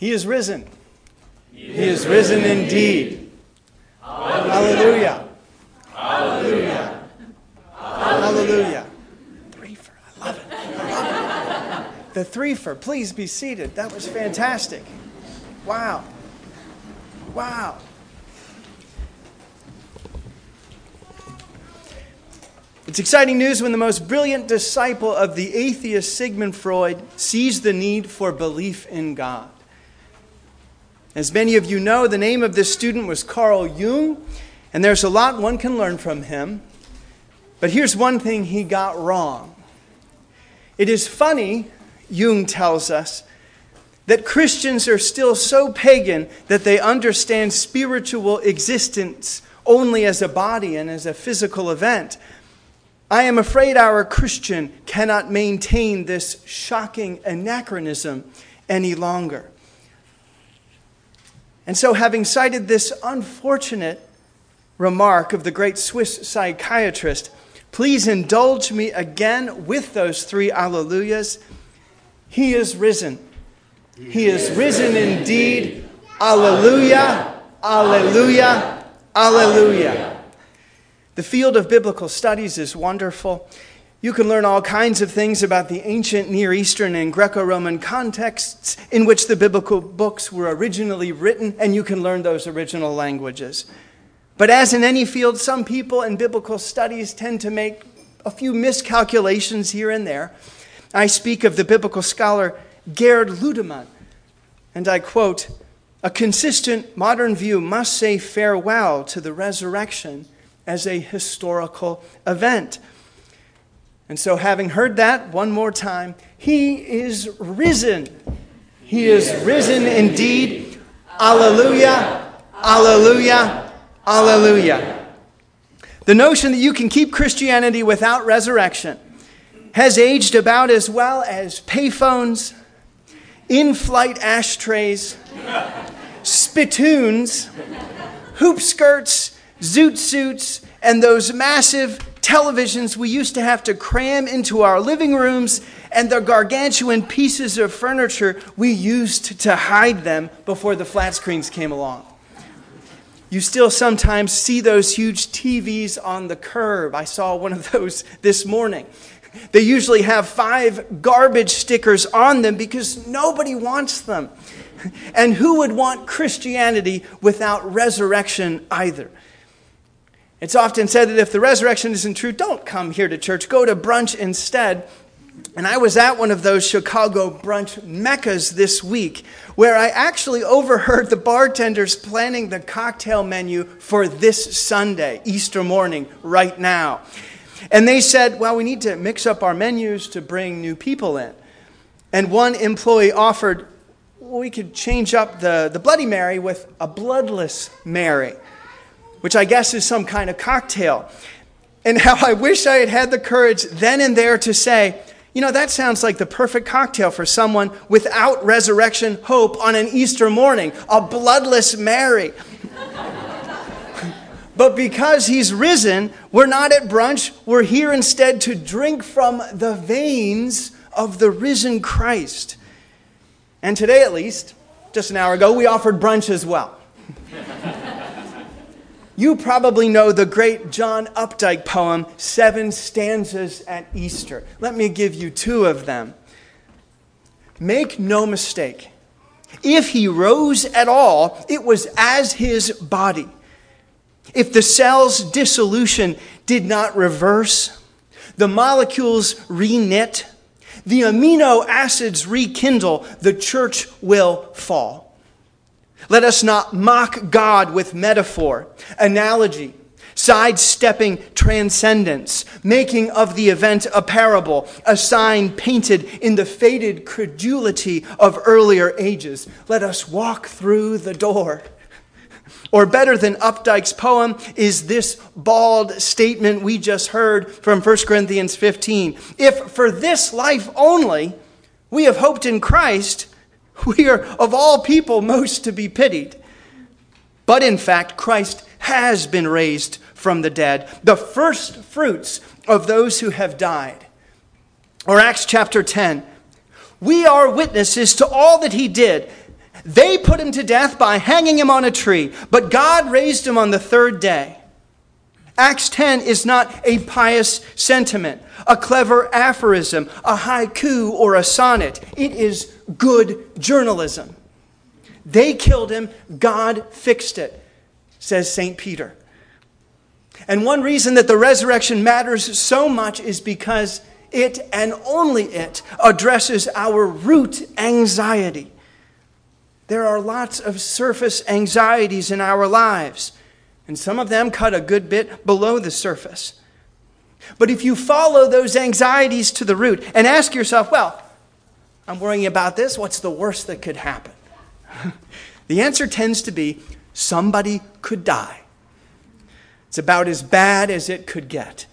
He is risen. He is risen indeed. Hallelujah. Hallelujah. Hallelujah. Three for, I love it. The three for, please be seated. That was fantastic. Wow. Wow. It's exciting news when the most brilliant disciple of the atheist Sigmund Freud sees the need for belief in God. As many of you know, the name of this student was Carl Jung, and there's a lot one can learn from him. But here's one thing he got wrong. It is funny, Jung tells us, that Christians are still so pagan that they understand spiritual existence only as a body and as a physical event. I am afraid our Christian cannot maintain this shocking anachronism any longer. And so, having cited this unfortunate remark of the great Swiss psychiatrist, please indulge me again with those three alleluias. He is risen. He is risen indeed. Alleluia, alleluia, alleluia. The field of biblical studies is wonderful. You can learn all kinds of things about the ancient Near Eastern and Greco Roman contexts in which the biblical books were originally written, and you can learn those original languages. But as in any field, some people in biblical studies tend to make a few miscalculations here and there. I speak of the biblical scholar Gerd Ludemann, and I quote A consistent modern view must say farewell to the resurrection as a historical event. And so, having heard that one more time, he is risen. He is risen indeed. Alleluia, alleluia, alleluia. The notion that you can keep Christianity without resurrection has aged about as well as payphones, in flight ashtrays, spittoons, hoop skirts, zoot suits, and those massive televisions we used to have to cram into our living rooms and the gargantuan pieces of furniture we used to hide them before the flat screens came along. You still sometimes see those huge TVs on the curb. I saw one of those this morning. They usually have five garbage stickers on them because nobody wants them. And who would want Christianity without resurrection either? It's often said that if the resurrection isn't true, don't come here to church, go to brunch instead. And I was at one of those Chicago brunch meccas this week where I actually overheard the bartenders planning the cocktail menu for this Sunday, Easter morning, right now. And they said, well, we need to mix up our menus to bring new people in. And one employee offered, well, we could change up the, the Bloody Mary with a bloodless Mary which I guess is some kind of cocktail. And how I wish I had had the courage then and there to say, you know, that sounds like the perfect cocktail for someone without resurrection hope on an Easter morning, a bloodless Mary. but because he's risen, we're not at brunch. We're here instead to drink from the veins of the risen Christ. And today, at least, just an hour ago, we offered brunch as well. You probably know the great John Updike poem, Seven Stanzas at Easter. Let me give you two of them. Make no mistake, if he rose at all, it was as his body. If the cell's dissolution did not reverse, the molecules reknit, the amino acids rekindle, the church will fall. Let us not mock God with metaphor, analogy, sidestepping transcendence, making of the event a parable, a sign painted in the faded credulity of earlier ages. Let us walk through the door. Or better than Updike's poem is this bald statement we just heard from 1 Corinthians 15. If for this life only we have hoped in Christ, We are, of all people, most to be pitied. But in fact, Christ has been raised from the dead, the first fruits of those who have died. Or Acts chapter 10. We are witnesses to all that he did, They put him to death by hanging him on a tree, but God raised him on the third day. Acts 10 is not a pious sentiment, a clever aphorism, a haiku, or a sonnet. It is good journalism. They killed him, God fixed it, says St. Peter. And one reason that the resurrection matters so much is because it and only it addresses our root anxiety. There are lots of surface anxieties in our lives, and some of them cut a good bit below the surface. But if you follow those anxieties to the root and ask yourself, well, I'm worrying about this, what's the worst that could happen? the answer tends to be somebody could die. It's about as bad as it could get.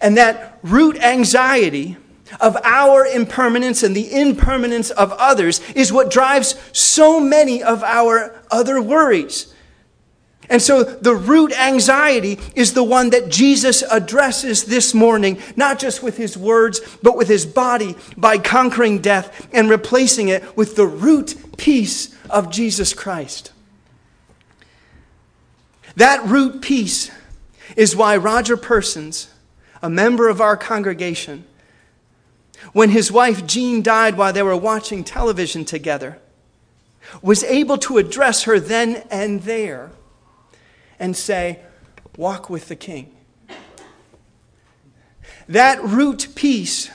And that root anxiety of our impermanence and the impermanence of others is what drives so many of our other worries. And so the root anxiety is the one that Jesus addresses this morning, not just with his words, but with his body by conquering death and replacing it with the root peace of Jesus Christ. That root peace is why Roger Persons, a member of our congregation, when his wife Jean died while they were watching television together, was able to address her then and there and say, Walk with the King. That root peace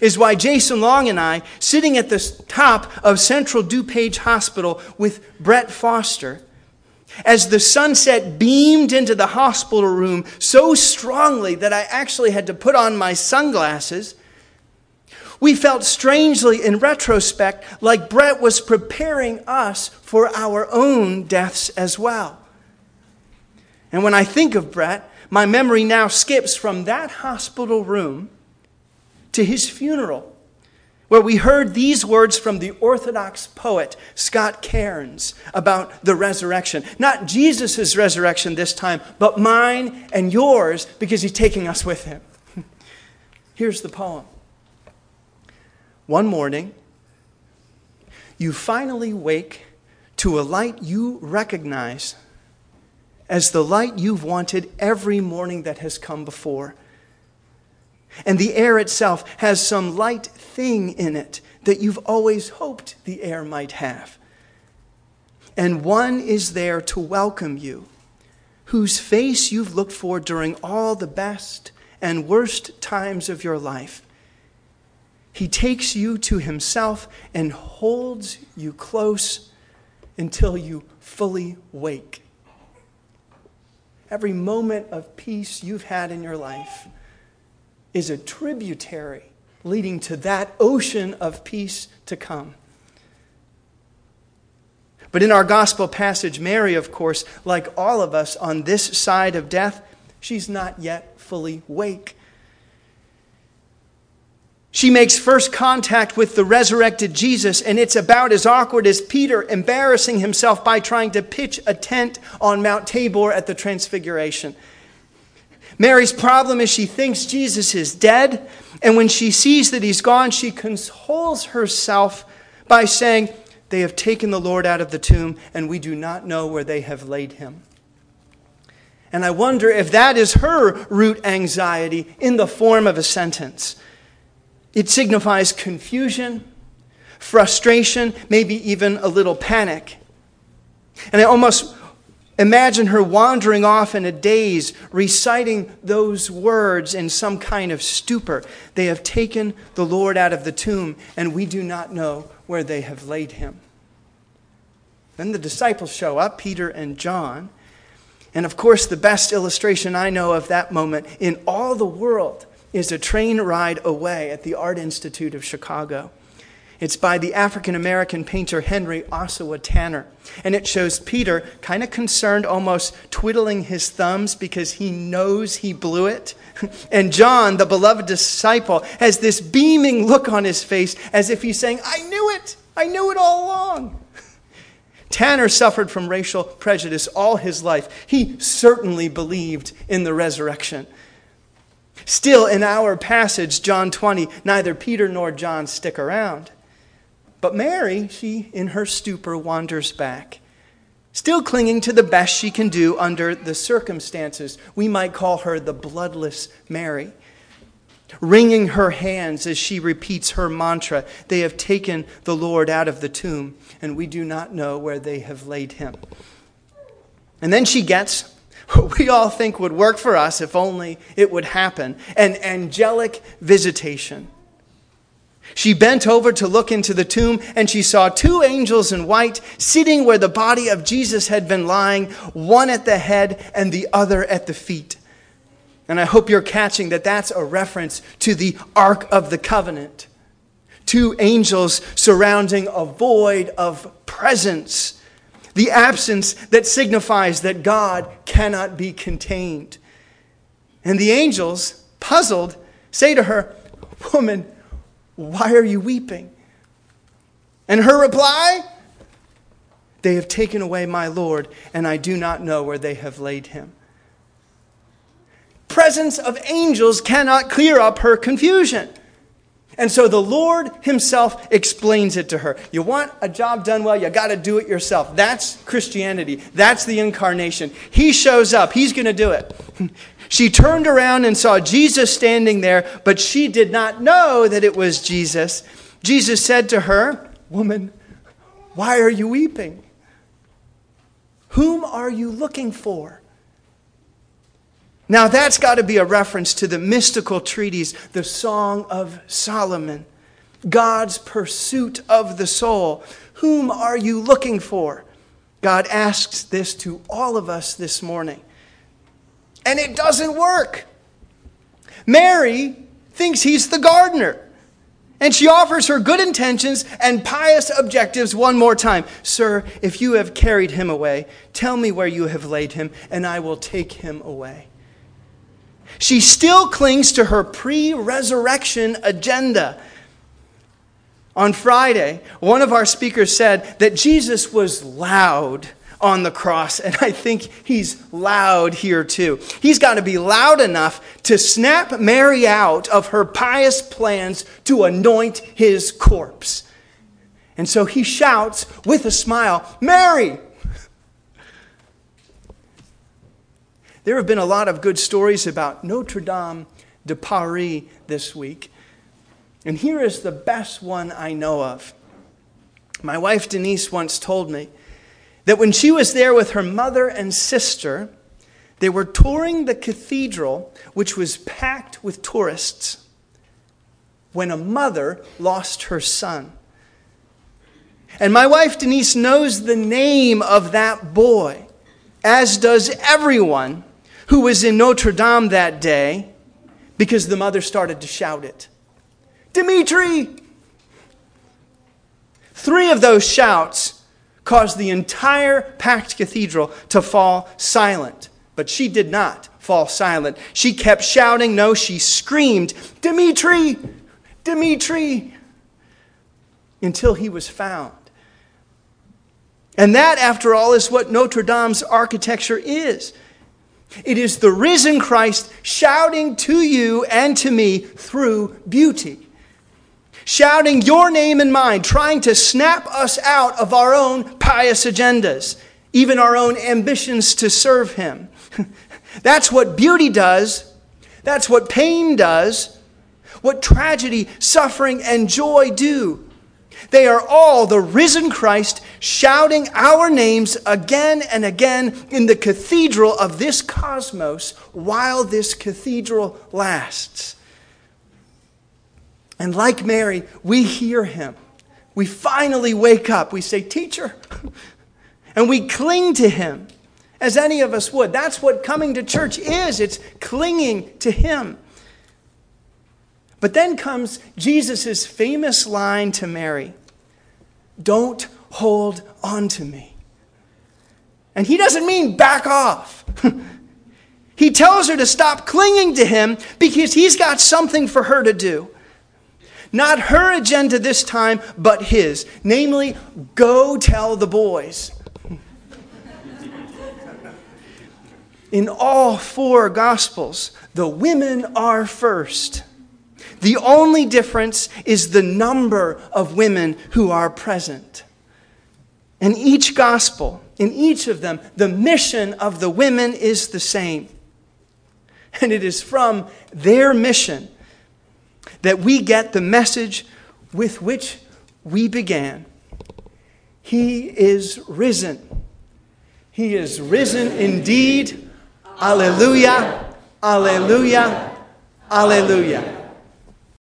is why Jason Long and I, sitting at the top of Central DuPage Hospital with Brett Foster, as the sunset beamed into the hospital room so strongly that I actually had to put on my sunglasses, we felt strangely in retrospect like Brett was preparing us for our own deaths as well. And when I think of Brett, my memory now skips from that hospital room to his funeral, where we heard these words from the Orthodox poet Scott Cairns about the resurrection. Not Jesus' resurrection this time, but mine and yours, because he's taking us with him. Here's the poem One morning, you finally wake to a light you recognize as the light you've wanted every morning that has come before. And the air itself has some light thing in it that you've always hoped the air might have. And one is there to welcome you, whose face you've looked for during all the best and worst times of your life. He takes you to himself and holds you close until you fully wake every moment of peace you've had in your life is a tributary leading to that ocean of peace to come. But in our gospel passage, Mary, of course, like all of us on this side of death, she's not yet fully awake. She makes first contact with the resurrected Jesus, and it's about as awkward as Peter embarrassing himself by trying to pitch a tent on Mount Tabor at the Transfiguration. Mary's problem is she thinks Jesus is dead, and when she sees that he's gone, she consoles herself by saying, They have taken the Lord out of the tomb, and we do not know where they have laid him. And I wonder if that is her root anxiety in the form of a sentence. It signifies confusion, frustration, maybe even a little panic. And I almost imagine her wandering off in a daze, reciting those words in some kind of stupor. They have taken the Lord out of the tomb, and we do not know where they have laid him. Then the disciples show up, Peter and John. And of course, the best illustration I know of that moment in all the world is a train ride away at the Art Institute of Chicago. It's by the African American painter Henry Ossawa Tanner. And it shows Peter kind of concerned, almost twiddling his thumbs because he knows he blew it. And John, the beloved disciple, has this beaming look on his face as if he's saying, I knew it! I knew it all along. Tanner suffered from racial prejudice all his life. He certainly believed in the resurrection. Still, in our passage, John 20, neither Peter nor John stick around. But Mary, she, in her stupor, wanders back, still clinging to the best she can do under the circumstances. We might call her the bloodless Mary. Wringing her hands as she repeats her mantra, they have taken the Lord out of the tomb, and we do not know where they have laid him. And then she gets what we all think would work for us if only it would happen an angelic visitation. She bent over to look into the tomb, and she saw two angels in white sitting where the body of Jesus had been lying, one at the head and the other at the feet. And I hope you're catching that that's a reference to the Ark of the Covenant. Two angels surrounding a void of presence, the absence that signifies that God cannot be contained. And the angels, puzzled, say to her, Woman, why are you weeping? And her reply, They have taken away my Lord, and I do not know where they have laid him. Presence of angels cannot clear up her confusion. And so the Lord Himself explains it to her. You want a job done well, you got to do it yourself. That's Christianity. That's the incarnation. He shows up, He's going to do it. She turned around and saw Jesus standing there, but she did not know that it was Jesus. Jesus said to her, Woman, why are you weeping? Whom are you looking for? Now, that's got to be a reference to the mystical treatise, the Song of Solomon, God's pursuit of the soul. Whom are you looking for? God asks this to all of us this morning. And it doesn't work. Mary thinks he's the gardener. And she offers her good intentions and pious objectives one more time. Sir, if you have carried him away, tell me where you have laid him, and I will take him away. She still clings to her pre resurrection agenda. On Friday, one of our speakers said that Jesus was loud on the cross, and I think he's loud here too. He's got to be loud enough to snap Mary out of her pious plans to anoint his corpse. And so he shouts with a smile, Mary! There have been a lot of good stories about Notre Dame de Paris this week. And here is the best one I know of. My wife Denise once told me that when she was there with her mother and sister, they were touring the cathedral, which was packed with tourists, when a mother lost her son. And my wife Denise knows the name of that boy, as does everyone who was in Notre Dame that day, because the mother started to shout it Dimitri! Three of those shouts caused the entire packed cathedral to fall silent. But she did not fall silent. She kept shouting. No, she screamed, Dimitri! Dimitri! Until he was found. And that, after all, is what Notre Dame's architecture is. It is the risen Christ shouting to you and to me through beauty shouting your name and mine, trying to snap us out of our own pious agendas, even our own ambitions to serve Him. That's what beauty does. That's what pain does. What tragedy, suffering, and joy do. They are all the risen Christ shouting our names again and again in the cathedral of this cosmos while this cathedral lasts. And like Mary, we hear him. We finally wake up. We say, Teacher. And we cling to him as any of us would. That's what coming to church is it's clinging to him. But then comes Jesus' famous line to Mary Don't hold on to me. And he doesn't mean back off. he tells her to stop clinging to him because he's got something for her to do. Not her agenda this time, but his. Namely, go tell the boys. In all four Gospels, the women are first. The only difference is the number of women who are present. In each gospel, in each of them, the mission of the women is the same. And it is from their mission that we get the message with which we began. He is risen. He is risen indeed. Alleluia, alleluia, alleluia.